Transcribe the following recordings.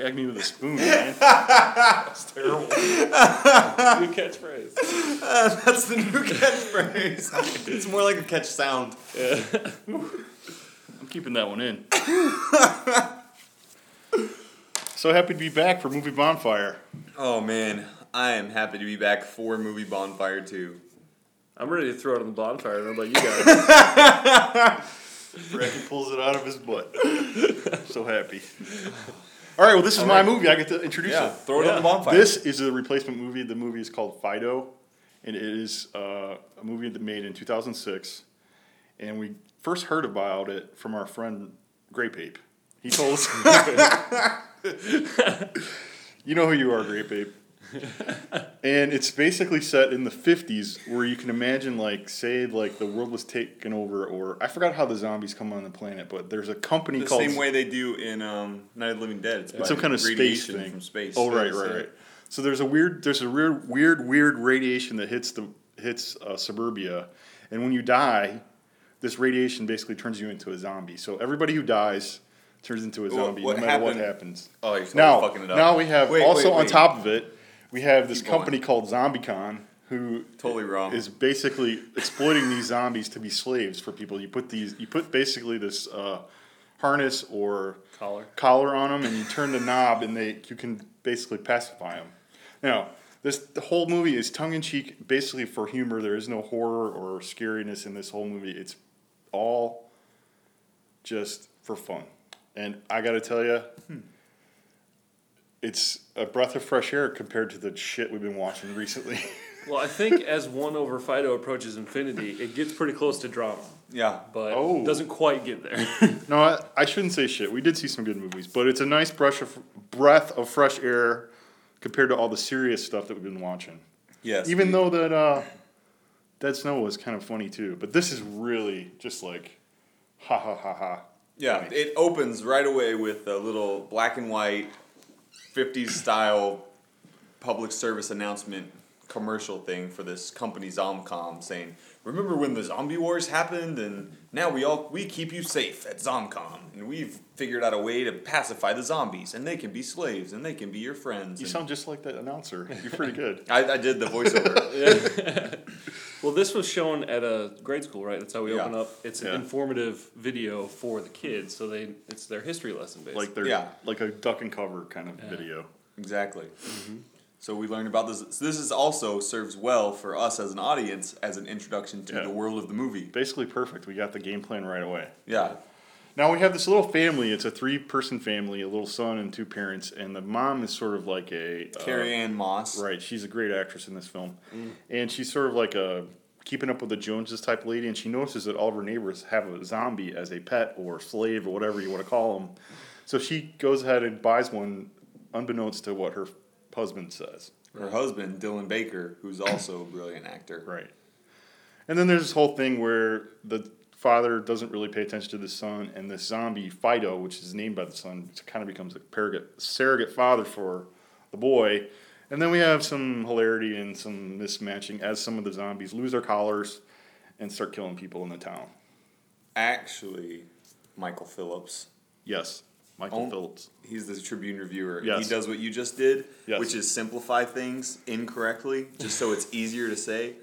Gag me with a spoon, man. That's terrible. New catchphrase. That's the new catchphrase. it's more like a catch sound. Yeah. I'm keeping that one in. so happy to be back for Movie Bonfire. Oh man, I am happy to be back for movie Bonfire 2. I'm ready to throw it on the bonfire. I don't know about you guys. Bracken pulls it out of his butt. so happy. All right, well, this is my movie. I get to introduce Yeah, it. throw it on the bonfire. This is a replacement movie. The movie is called Fido, and it is uh, a movie that made in 2006. And we first heard about it from our friend Grape Ape. He told us. you know who you are, Grape Ape. And it's basically set in the 50s where you can imagine like say like the world was taken over or i forgot how the zombies come on the planet but there's a company called the called same way they do in um, Night of the Living Dead. It's, it's some kind of space thing from space. Oh right, right, right. So there's a weird, there's a weird, weird, weird radiation that hits the hits uh, suburbia, and when you die, this radiation basically turns you into a zombie. So everybody who dies turns into a zombie, what no matter what happens. Oh, you're Now, fucking it up. now we have Wait, also wait, on top of it, we have this Keep going. company called ZombieCon who Totally wrong. is basically exploiting these zombies to be slaves for people. You put these, you put basically this uh, harness or Collar. collar on them, and you turn the knob, and they you can basically pacify them. Now, this the whole movie is tongue in cheek, basically for humor. There is no horror or scariness in this whole movie. It's all just for fun, and I got to tell you. It's a breath of fresh air compared to the shit we've been watching recently. Well, I think as one over Fido approaches infinity, it gets pretty close to drama, yeah. but Oh. doesn't quite get there. No, I, I shouldn't say shit. We did see some good movies, but it's a nice brush of breath of fresh air compared to all the serious stuff that we've been watching. Yes. Even we- though that uh, Dead Snow was kind of funny too, but this is really just like ha ha ha ha. Yeah, funny. it opens right away with a little black and white, 50s style public service announcement commercial thing for this company ZomCon saying, "Remember when the zombie wars happened and now we all we keep you safe at ZomCon and we've figured out a way to pacify the zombies and they can be slaves and they can be your friends." You And sound just like that announcer. You're pretty good. I, I did the voiceover. well, this was shown at a grade school, right? That's how we Yeah. open up. It's an Yeah. informative video for the kids, so they it's their history lesson basically. Like they're Yeah. like a duck and cover kind of video. Exactly. Mm-hmm. So we learned about this. So this is also serves well for us as an audience as an introduction to Yeah. the world of the movie. Basically perfect. We got the game plan right away. Yeah. Now we have this little family. It's a three-person family, a little son and two parents, and the mom is sort of like a uh, Carrie-Anne Moss. Right, she's a great actress in this film, and she's sort of like a keeping up with the Joneses type lady, and she notices that all of her neighbors have a zombie as a pet or slave or whatever you want to call them. So she goes ahead and buys one, unbeknownst to what her husband says. Her husband, Dylan Baker, who's also a brilliant actor. Right, and then there's this whole thing where the father doesn't really pay attention to the son, and this zombie Fido, which is named by the son, kind of becomes a surrogate, surrogate father for the boy. And then we have some hilarity and some mismatching as some of the zombies lose their collars and start killing people in the town. Actually, Michael Phillips. Yes, Michael Oh. Phillips. He's the Tribune reviewer. Yes. He does what you just did, Yes. which is simplify things incorrectly, just so it's easier to say.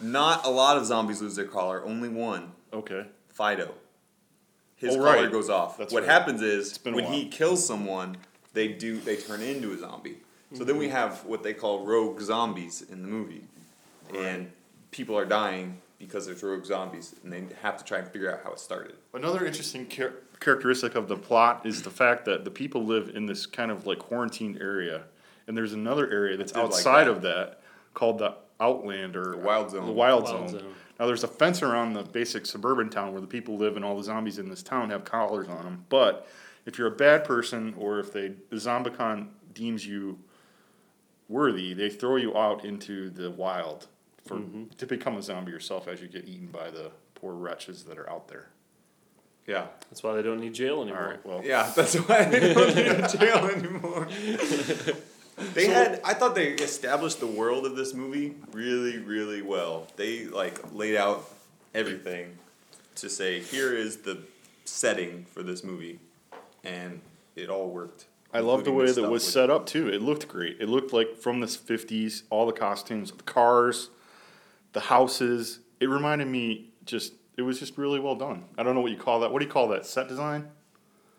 Not a lot of zombies lose their collar, only one. Okay. Fido. His Oh, collar right. goes off. That's what right. happens is been a when while. he kills someone, they do they turn into a zombie. So then Mm-hmm. we have what they call rogue zombies in the movie, and people are dying because there's rogue zombies, and they have to try and figure out how it started. Another interesting char- characteristic of the plot is the fact that the people live in this kind of like quarantined area, and there's another area that's did like outside that. of that called the Outland or The Wild Zone. The Wild, Wild Zone. Zone. Now there's a fence around the basic suburban town where the people live, and all the zombies in this town have collars on them. But if you're a bad person, or if they the Zombicon deems you worthy, they throw you out into the wild for mm-hmm. to become a zombie yourself as you get eaten by the poor wretches that are out there. Yeah, That's why they don't need jail anymore. All right, well, yeah, that's why they don't need jail anymore. They had, I thought they established the world of this movie really, really well. They like laid out everything to say here is the setting for this movie, and it all worked I love the way that was set up too. It looked great. It looked like from the fifties, all the costumes, the cars, the houses. It reminded me just it was just really well done. I don't know what you call that. What do you call that? Set design?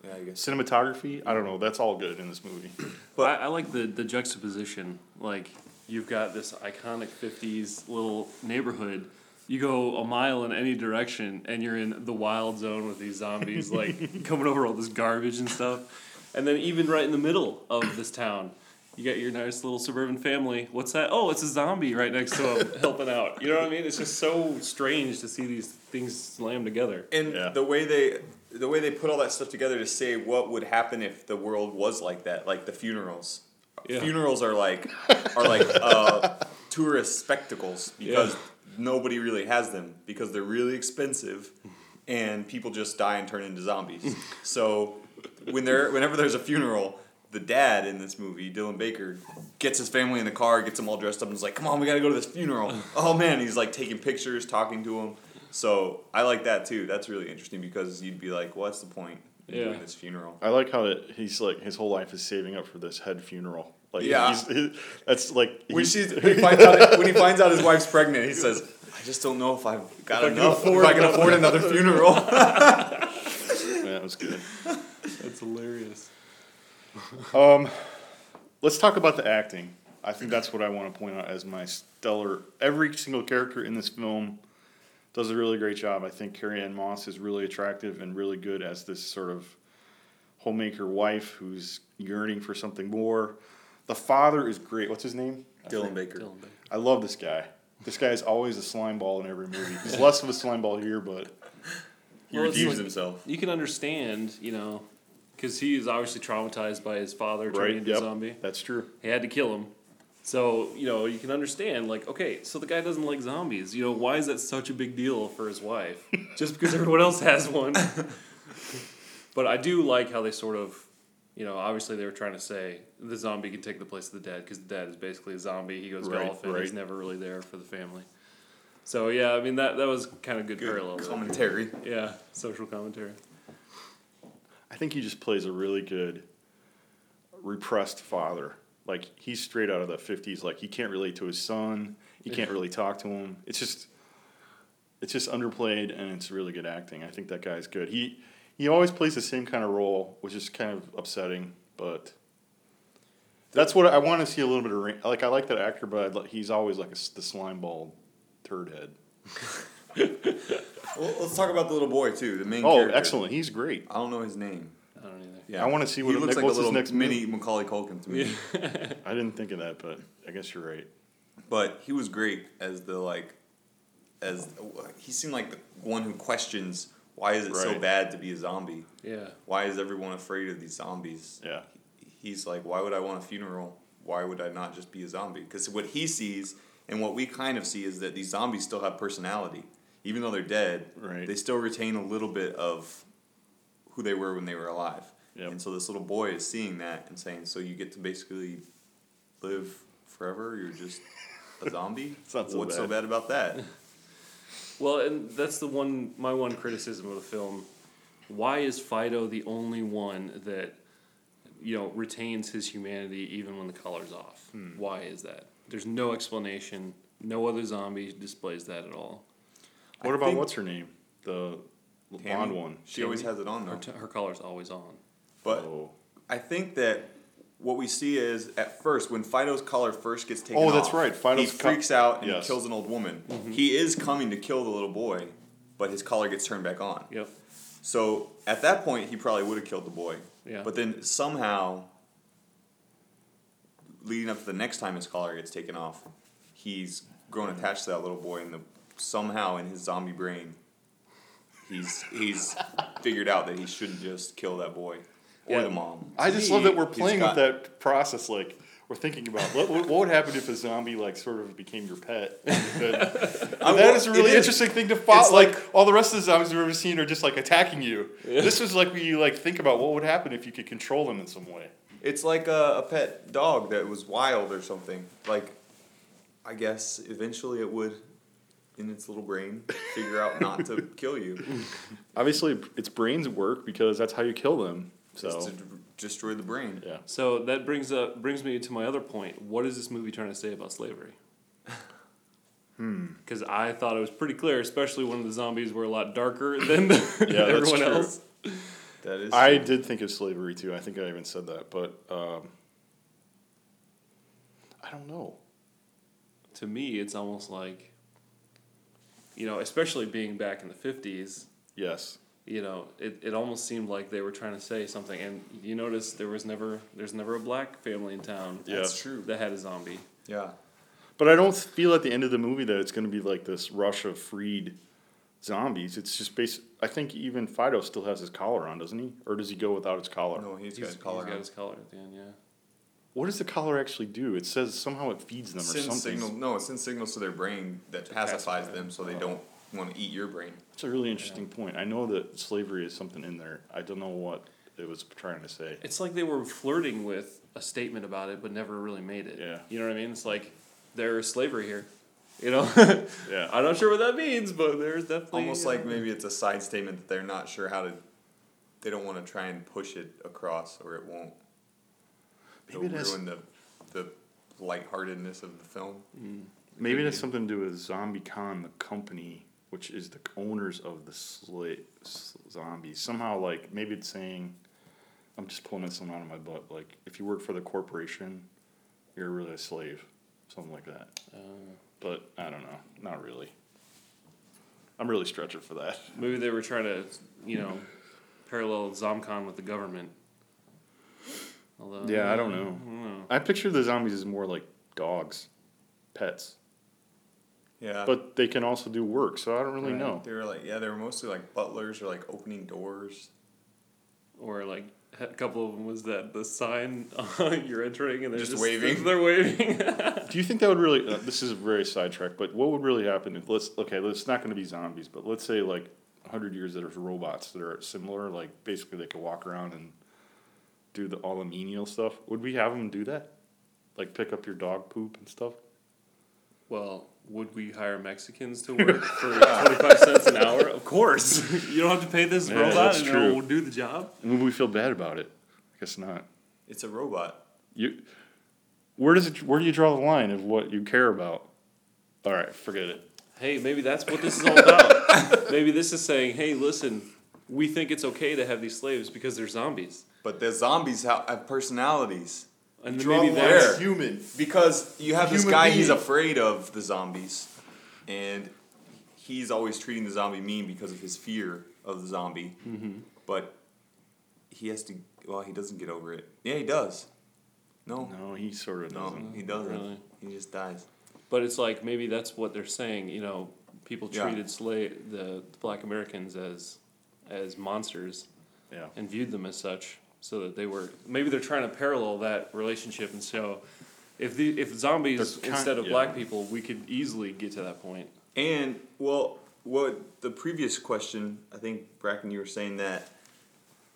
Yeah, I guess. Cinematography? I don't know. That's all good in this movie. But I, I like the, the juxtaposition. Like you've got this iconic '50s little neighborhood. You go a mile in any direction, and you're in the wild zone with these zombies, like coming over all this garbage and stuff. And then even right in the middle of this town, you got your nice little suburban family. What's that? Oh, it's a zombie right next to them helping out. You know what I mean? It's just so strange to see these things slam together. And Yeah. the way they the way they put all that stuff together to say what would happen if the world was like that, like the funerals. Yeah. Funerals are like are like uh, tourist spectacles because Yeah. nobody really has them because they're really expensive and people just die and turn into zombies. so when there whenever there's a funeral, the dad in this movie, Dylan Baker, gets his family in the car, gets them all dressed up, and is like, "Come on, we gotta go to this funeral." oh man, he's like taking pictures, talking to them. So I like that too. That's really interesting because you'd be like, "What's the point in Yeah. doing this funeral?" I like how it, he's like his whole life is saving up for this head funeral. Like Yeah. he's, he- that's like When, he's- she's, when, he finds out, when he finds out his wife's pregnant, he says, "I just don't know if I've got If I can enough. afford if I can afford another funeral." yeah, that was good. That's hilarious. Um, let's talk about the acting. I think that's what I want to point out as my stellar. Every single character in this film does a really great job. I think Carrie-Anne Moss is really attractive and really good as this sort of homemaker wife who's yearning for something more. The father is great. What's his name? Dylan Baker. Dylan Baker. I love this guy. This guy is always a slime ball in every movie. He's less of a slime ball here, but He Well, redeems like- himself. You can understand, you know, because he is obviously traumatized by his father turning right. into Yep, a zombie. that's true. He had to kill him. So, you know, you can understand, like, okay, so the guy doesn't like zombies. You know, why is that such a big deal for his wife? Just because everyone else has one. but I do like how they sort of, you know, obviously they were trying to say the zombie can take the place of the dad because the dad is basically a zombie. He goes Right, golfing. right. He's never really there for the family. So, yeah, I mean, that, that was kind of good, Good parallel. there. commentary. Yeah, social commentary. I think he just plays a really good repressed father. Like he's straight out of the fifties. Like he can't relate to his son. He can't really talk to him. It's just, it's just underplayed, and it's really good acting. I think that guy's good. He he always plays the same kind of role, which is kind of upsetting, but. That's what I want to see a little bit of. Like I like that actor, but I'd, he's always like a the slime ball, turd head. Well, let's talk about the little boy too. The main. Oh, character. excellent! He's great. I don't know his name. I don't either. Yeah, I wanna see what he his looks ne- like what's a his little next mini Macaulay Culkin to me. I didn't think of that, but I guess you're right. But he was great as the like, as he seemed like the one who questions why is it so bad to be a zombie? Yeah. Why is everyone afraid of these zombies? Yeah. He's like, why would I want a funeral? Why would I not just be a zombie? Because what he sees and what we kind of see is that these zombies still have personality, even though they're dead. Right. They still retain a little bit of who they were when they were alive. Yep. And so this little boy is seeing that and saying, so you get to basically live forever. You're just a zombie. It's not so What's so bad. bad about that? Well, and that's the one my one criticism of the film. Why is Fido the only one that you know retains his humanity even when the color's off? Hmm. Why is that? There's no explanation. No other zombie displays that at all. What I about think- what's her name? The Tammy, blonde one. She always has it on Her, though. t- her color's always on. But Oh. I think that what we see is at first when Fido's collar first gets taken Oh, off. that's right, Fido's he co- freaks out and Yes. he kills an old woman. Mm-hmm. He is coming to kill the little boy, but his collar gets turned back on. Yep. So at that point, he probably would have killed the boy. Yeah. But then somehow, leading up to the next time his collar gets taken off, he's grown attached to that little boy, and the, somehow in his zombie brain, he's he's figured out that he shouldn't just kill that boy or Yeah. the mom. I just me, love that we're playing got- with that process. Like we're thinking about what, what what would happen if a zombie like sort of became your pet. And that is a really is. interesting thing to follow. Like, like- all the rest of the zombies we've ever seen are just like attacking you. This was like when you like think about what would happen if you could control them in some way. It's like a, a pet dog that was wild or something. Like, I guess eventually it would, in its little brain, figure out not to kill you. Obviously, its brains work because that's how you kill them. So Just to d- destroy the brain. yeah, So that brings up brings me to my other point. What is this movie trying to say about slavery? Hmm. Because I thought it was pretty clear, especially when the zombies were a lot darker than the, Yeah, that's everyone true. else. That is. I true. did think of slavery too. I think I even said that, but um, I don't know. To me, it's almost like, you know, especially being back in the fifties. Yes, You know, it, it almost seemed like they were trying to say something. And you notice there was never there's never a black family in town Yeah. That's true. that had a zombie. Yeah. but I don't feel at the end of the movie that it's going to be like this rush of freed zombies. It's just basic. I think even Fido still has his collar on, doesn't he? Or does he go without his collar? No, he's He's, got a collar. he's got his collar at the end, yeah. What does the collar actually do? It says somehow it feeds them or sends something. signal. No, it sends signals to their brain that pacifies them, so they Oh. don't want to eat your brain. It's a really interesting point. I know that slavery is something in there. I don't know what it was trying to say. It's like they were flirting with a statement about it, but never really made it. Yeah. You know what I mean? It's like there's slavery here. You know? Yeah. I'm not sure what that means, but there's definitely. Almost uh, like maybe it's a side statement that they're not sure how to. They don't want to try and push it across, or it won't. It'll Maybe it has- ruin the the lightheartedness of the film. Maybe it has something to do with ZombieCon, the company, which is the owners of the sla- s- zombies. Somehow, like maybe it's saying, I'm just pulling this one out of my butt. Like if you work for the corporation, you're really a slave, something like that. Uh, But I don't know, not really. I'm really stretching for that. maybe they were trying to, you know, parallel ZomCon with the government. Although, Yeah, I don't know. I don't know. I picture the zombies as more like dogs, pets, Yeah. but they can also do work. So I don't really Right. know. they were like yeah, they were mostly like butlers or like opening doors. Or like a couple of them was that the sign you're entering and they're Just just, waving. They're waving. Do you think that would really? Uh, this is very sidetracked, but what would really happen if let's okay, it's not going to be zombies, but let's say like hundred years that there's robots that are similar, like basically they could walk around and do the all the menial stuff. Would we have them do that? Like pick up your dog poop and stuff? Well, would we hire Mexicans to work for twenty five cents an hour? Of course. you don't have to pay this Yeah, robot that's and true. it'll do the job. And would we feel bad about it? I guess not. It's a robot. You, where does it? Where do you draw the line of what you care about? All right, forget it. Hey, maybe that's what this is all about. maybe this is saying, hey, listen, we think it's okay to have these slaves because they're zombies. But the zombies ha- have personalities. And then Draw maybe the line. that's human. Because you have this Human guy, he's afraid of the zombies, and he's always treating the zombie mean because of his fear of the zombie. Mm-hmm. But he has to. Well, he doesn't get over it. Yeah, he does. No, No, he sort of no, doesn't. he doesn't. Really? He just dies. But it's like maybe that's what they're saying. You know, people Yeah. treated slave the black Americans as as monsters Yeah. and viewed them as such, so that they were maybe they're trying to parallel that relationship and so if the if zombies They're kind- instead of yeah. black people, we could easily get to that point. And well, what the previous question, I think Bracken, you were saying that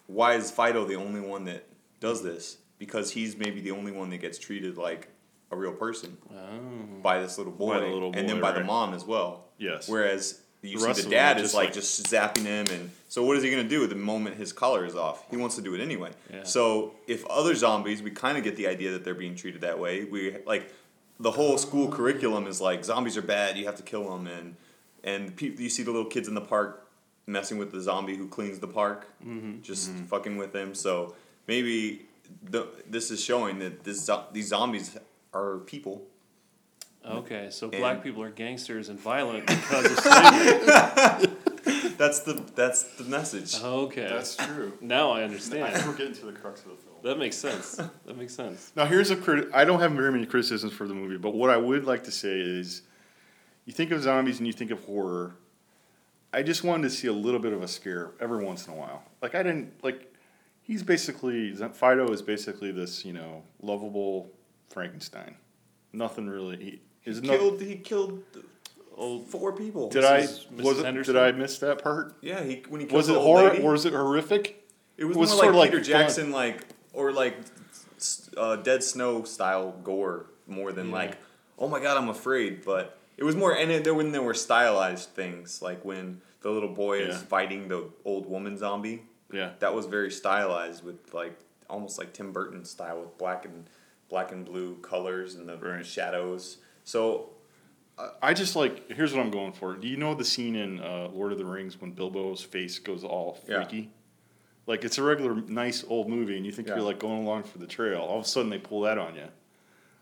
why is Fido the only one that does this? Because he's maybe the only one that gets treated like a real person Oh. by this little boy, the little and then boy, by the mom as well. Yes. Whereas you rest see the dad is like, like- just zapping him, and so what is he gonna do the moment his collar is off? He wants to do it anyway. Yeah. So if other zombies, we kind of get the idea that they're being treated that way. We like the whole school curriculum is like zombies are bad, you have to kill them, and and pe- you see the little kids in the park messing with the zombie who cleans the park, Mm-hmm. just fucking with them. So maybe the, this is showing that this these zombies are people. Okay, so And- black people are gangsters and violent because of slavery. That's the that's the message. Okay, that's true. now I I understand. think we're getting to the crux of the film. That makes sense. That makes sense. Now, here's a crit. I don't have very many criticisms for the movie, but what I would like to say is, you think of zombies and you think of horror. I just wanted to see a little bit of a scare every once in a while. Like I didn't like. He's basically Fido is basically this you know lovable Frankenstein. Nothing really. He is He no. killed he killed Old four people. Did I Mrs. was it, Henderson? did I miss that part? Yeah, he when he killed Was it the old horror lady, or was it horrific? it was, was more sort like of like Peter fun. Jackson like or like uh, Dead Snow style gore more than Yeah. like oh my god I'm afraid. But it was more and it, there when there were stylized things like when the little boy is Yeah. fighting the old woman zombie Yeah. That was very stylized with like almost like Tim Burton style with black and black and blue colors and the Right. shadows. So I just like here's what I'm going for. Do you know the scene in uh, Lord of the Rings when Bilbo's face goes all Yeah. freaky? Like it's a regular nice old movie, and you think Yeah. you're like going along for the trail. All of a sudden they pull that on you.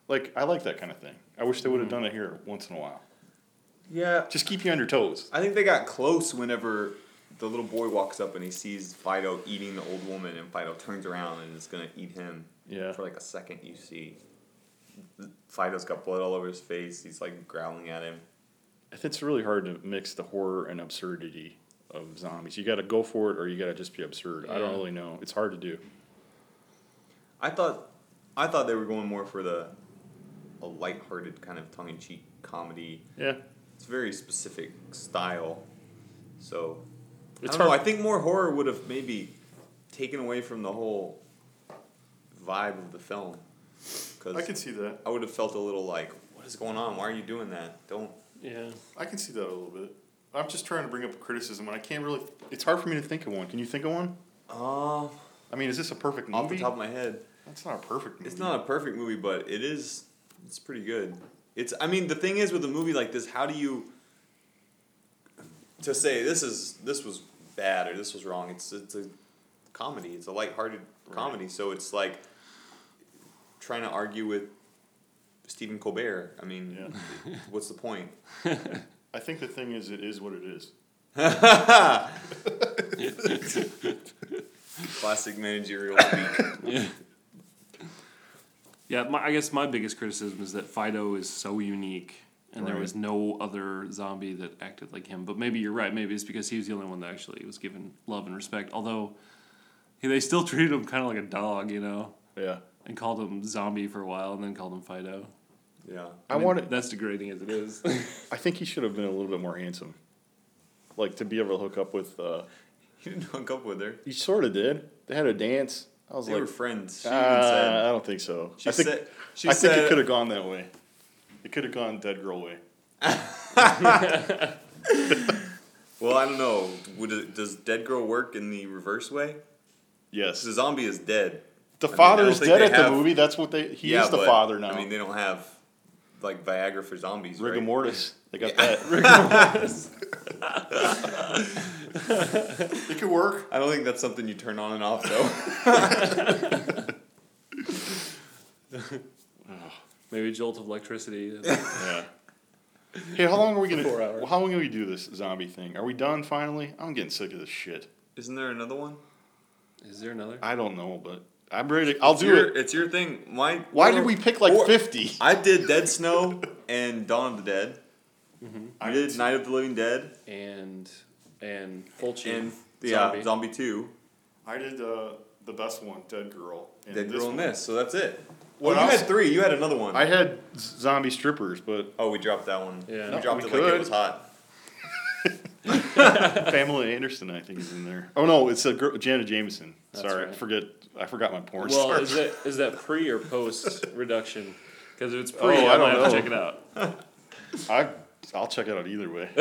Like I like that kind of thing. I wish they would have done it here once in a while. yeah, Just keep you on your toes. I think they got close whenever the little boy walks up and he sees Fido eating the old woman, and Fido turns around and is gonna eat him. Yeah. For like a second, you see Fido's got blood all over his face. He's like growling at him. It's really hard to mix the horror and absurdity of zombies. You got to go for it, or you got to just be absurd. I don't really know. It's hard to do. I thought, I thought they were going more for the, a lighthearted kind of tongue-in-cheek comedy. Yeah. It's a very specific style, so It's I don't know. I think more horror would have maybe taken away from the whole vibe of the film. Because I can see that. I would have felt a little like, what is going on? Why are you doing that? Don't. Yeah. I can see that a little bit. I'm just trying to bring up a criticism, and I can't really. It's hard for me to think of one. Can you think of one? Uh, I mean, is this a perfect movie? off the top of my head, That's not a perfect movie. it's not a perfect movie, but it is. It's pretty good. It's. I mean, the thing is with a movie like this, how do you to say this is this was bad or this was wrong? It's it's a comedy. It's a lighthearted comedy. So it's like trying to argue with Stephen Colbert. I mean, Yeah. what's the point? I think the thing is, it is what it is. Classic managerial speak. Yeah. Yeah, my, I guess my biggest criticism is that Fido is so unique, and there was no other zombie that acted like him. But maybe you're right. Maybe it's because he was the only one that actually was given love and respect. Although he, they still treated him kind of like a dog, you know, Yeah. And called him zombie for a while, and then called him Fido. Yeah. I, mean, wanted. That's degrading as it is. I think he should have been a little bit more handsome. Like to be able to hook up with. Uh, You didn't hook up with her. he sort of did. They had a dance. I was They like, were friends. She "Uh, even said. I don't think so. She I think. said. She I said. think it could have gone that way. It could have gone dead girl way. Well, I don't know. Would it, does dead girl work in the reverse way? Yes. The zombie is dead. The I mean, father is dead they at the movie. That's what they. He yeah, is the but, father now. I mean, they don't have like Viagra for zombies, Rigor right? mortis. They got that. Rigor mortis. it could work. I don't think that's something you turn on and off though. maybe a jolt of electricity. Yeah. Hey, how long are we gonna? Four hours. how long can we do this zombie thing? Are we done finally? I'm getting sick of this shit. Isn't there another one? Is there another? I don't know, but I'm ready. To, I'll It's do your, it. It's your thing. My Why did we pick like or- 50? I did Dead Snow and Dawn of the Dead. I I did Night of the Living Dead And and Fulci. and yeah, Zombie. Zombie Two. I did uh, the best one, Dead Girl. and Dead this Girl one. and this. So that's it. What Well, you else? had three. You had another one. I had zombie strippers, but oh, we dropped that one. Yeah. we No, dropped we it like it was hot. Pamela Anderson, I think, is in there. Oh no, it's a girl, Janet Jameson. That's Sorry, I forget. I forgot my porn well, star. is that is that pre or post reduction? Because if it's Oh, pre, I I, don't might have know. to check it out. I I'll check it out either way.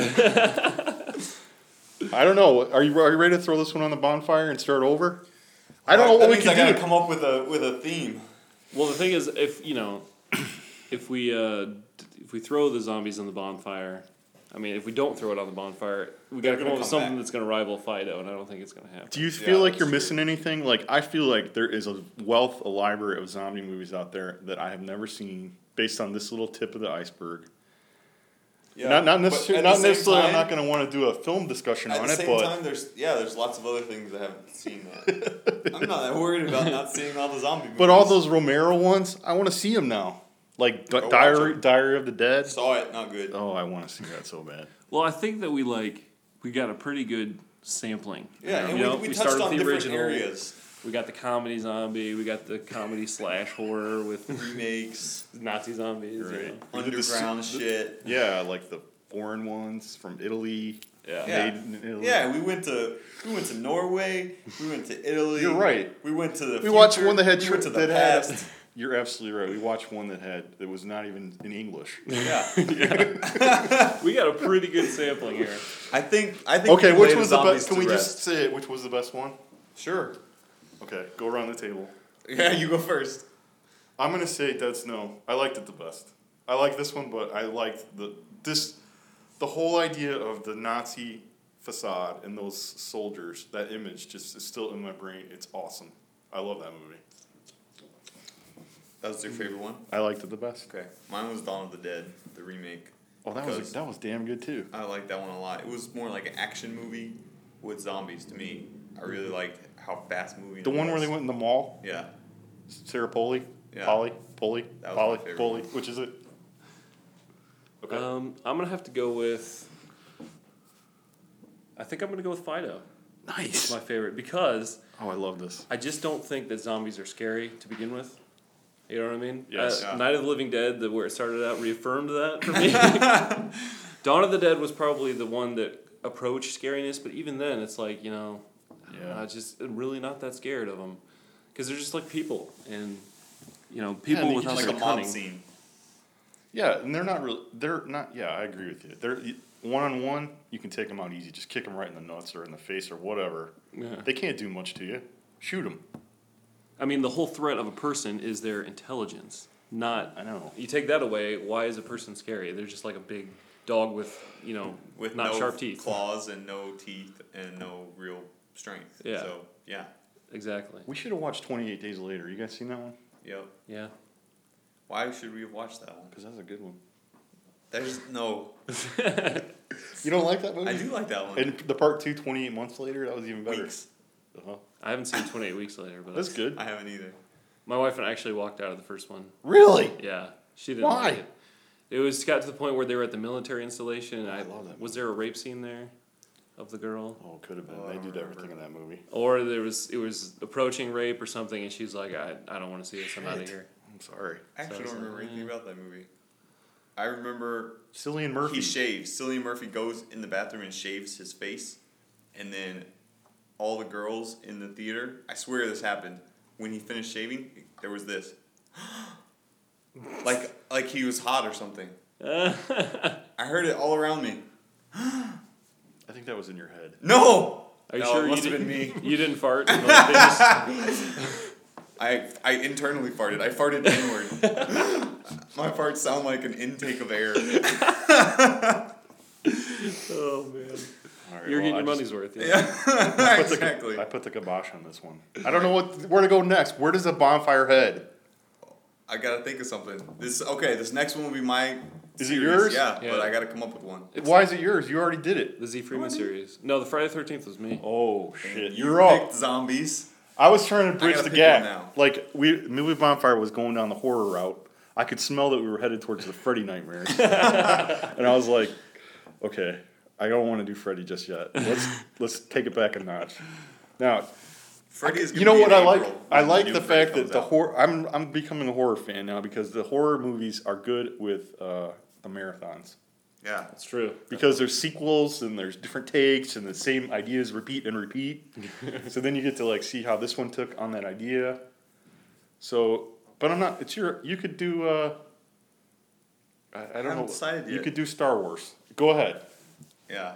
I don't know. Are you are you ready to throw this one on the bonfire and start over? I don't know what That we means can I gotta do. come up with a with a theme. Well, the thing is, if you know, if we uh, if we throw the zombies on the bonfire, I mean, if we don't throw it on the bonfire, we got to They're come up gonna with come something back. that's going to rival Fido, and I don't think it's going to happen. Do you feel Yeah, like that's you're true. missing anything? Like I feel like there is a wealth, a library of zombie movies out there that I have never seen, based on this little tip of the iceberg. Yeah, not not but necessarily. at the Not same necessarily. I'm time- not going to want to do a film discussion At on the it, same but time, there's yeah, there's lots of other things I haven't seen. That I'm not that worried about not seeing all the zombie movies. but all those Romero ones, I want to see them now. Like Di- watch Diary 'em. Diary of the Dead. saw it, not good. Oh, I want to see that so bad. Well, I think that we like we got a pretty good sampling. Yeah, and You know, we, we, started touched with on the different original. areas, We got the comedy zombie. We got the comedy slash horror with remakes, Nazi zombies. you know. We did the s- underground shit. Yeah, like the foreign ones from Italy. Yeah. Yeah. Made in Italy. Yeah, we went to we went to Norway. We went to Italy. You're right. We went to the. We watched future, one that had we went to the that past. had. You're absolutely right. We watched one that had that was not even in English. yeah, We got a pretty good sampling here. I think I think. Okay, which was the best? Can we rest. just say it? Which was the best one? Sure. Okay, go around the table. Yeah, you go first. I'm gonna say Dead Snow. I liked it the best. I like this one, but I liked the this the whole idea of the Nazi facade and those soldiers. That image just is still in my brain. It's awesome. I love that movie. That was your favorite one. I liked it the best. Okay, mine was Dawn of the Dead, the remake. Oh, that was that was damn good too. I liked that one a lot. It was more like an action movie with zombies to me. I really liked how fast moving. The it one where they went in the mall. Yeah. Sarah Polley. Yeah. Polley. Polley. That was Polley. my favorite Polley. one. Which is it? Okay. Um, I'm gonna have to go with. I think I'm gonna go with Fido. It's nice. my favorite because Oh, I love this. I just don't think that zombies are scary to begin with. You know what I mean? Yes. Uh, Yeah. Night of the Living Dead, the, where it started out, reaffirmed that for me. Dawn of the Dead was probably the one that approached scariness, but even then, it's like you know, Yeah. just really not that scared of them because they're just like people, and you know, people you without Like a mob scene. Yeah, and they're not really. They're not. Yeah, I agree with you. They're one on one. You can take them out easy. Just kick them right in the nuts or in the face or whatever. Yeah. They can't do much to you. Shoot them. I mean, the whole threat of a person is their intelligence, not. I know. You take that away, why is a person scary? They're just like a big dog with, you know, With not no sharp teeth. claws and no teeth and no real strength. Yeah. So yeah. Exactly. We should have watched Twenty Eight Days Later. You guys seen that one? Yep. Yeah. Why should we have watched that one? Because that's a good one. There's no. You don't like that movie? I do like that one. And the part two, 28 months later, that was even better. Weeks. Uh-huh. I haven't seen 28 Weeks Later, but That's good. I haven't either. my wife and I actually walked out of the first one. Really? Yeah. She didn't Why? like it. It was got to the point where they were at the military installation, and I I, love that was there a rape scene there of the girl, Oh, could have been. Oh, I they don't did remember. everything in that movie. or there was it was approaching rape or something, and she's like, I, I don't want to see this. I'm out of Shit. here. I'm sorry. I actually So don't remember like, anything eh. about that movie. I remember Cillian Murphy. he shaves. Cillian Murphy goes in the bathroom and shaves his face, and then all the girls in the theater. I swear this happened. When he finished shaving, there was this, like like he was hot or something. I heard it all around me. I think that was in your head. No. Are you No, sure it you have didn't, been me. You didn't fart. Like, just- I I internally farted. I farted inward. My farts sound like an intake of air. Oh man, All right, you're well, getting your I money's just- worth. Yeah. Yeah, I put the- exactly. I put the kibosh on this one. I don't know what where to go next. Where does the bonfire head? I gotta think of something. This okay. This next one will be my. Is it series, yours? Yeah, Yeah. but I gotta come up with one. It's Why is it yours? You already did it. the Z Freeman I series. No, the Friday Thirteenth was me. Oh shit! You You're up. zombies. I was trying to bridge gotta the pick gap. one now. Like we, movie bonfire was going down the horror route. I could smell that we were headed towards the Freddy nightmares, and I was like, okay, I don't want to do Freddy just yet. Let's let's take it back a notch. Now, Freddy is. you know be what I like? I like new the Freddy fact that the out. horror. I'm I'm becoming a horror fan now because the horror movies are good with uh, the marathons. Yeah. That's true. because there's sequels and there's different takes and the same ideas repeat and repeat. so then you get to like see how this one took on that idea. So, but I'm not. It's your. You could do. Uh, I, I don't haven't know. decided You could do Star Wars. Go ahead. Yeah.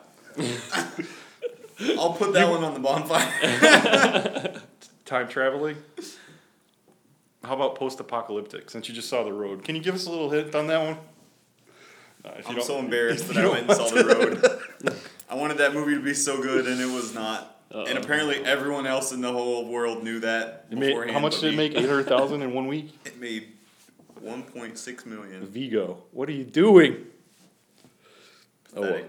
I'll put that one on the bonfire. Time traveling. How about post-apocalyptic? Since you just saw the road, can you give us a little hint on that one? No, if you I'm so embarrassed that I went and saw the road. I wanted that movie to be so good, and it was not. And Uh-oh. apparently, everyone else in the whole world knew that It made, beforehand. how much did it make? Eight hundred thousand in one week. It made 1.6 million. Viggo, what are you doing? Oh, well.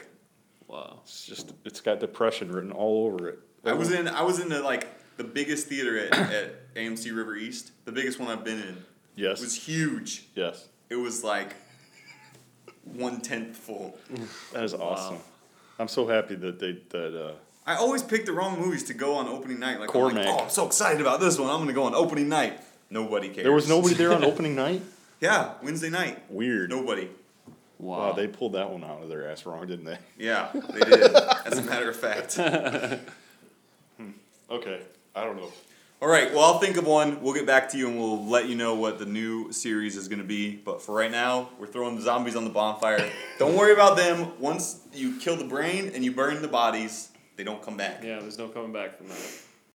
Pathetic. Wow. It's just it's got depression written all over it. I was in I was in the like the biggest theater at, at AMC River East, the biggest one I've been in. Yes. It was huge. yes. It was like one tenth full. That is awesome. I'm so happy that they that uh I always pick the wrong movies to go on opening night. Like, I'm like, oh, I'm so excited about this one. I'm gonna go on opening night. Nobody cares. there was nobody there on opening night. Yeah, Wednesday night. Weird. Nobody. Wow. Wow, they pulled that one out of their ass wrong, didn't they? Yeah, they did. As a matter of fact. Hmm, okay, I don't know. All right, well, I'll think of one. We'll get back to you and we'll let you know what the new series is going to be. But for right now, we're throwing the zombies on the bonfire. don't worry about them. Once you kill the brain and you burn the bodies, they don't come back. yeah, there's no coming back from that.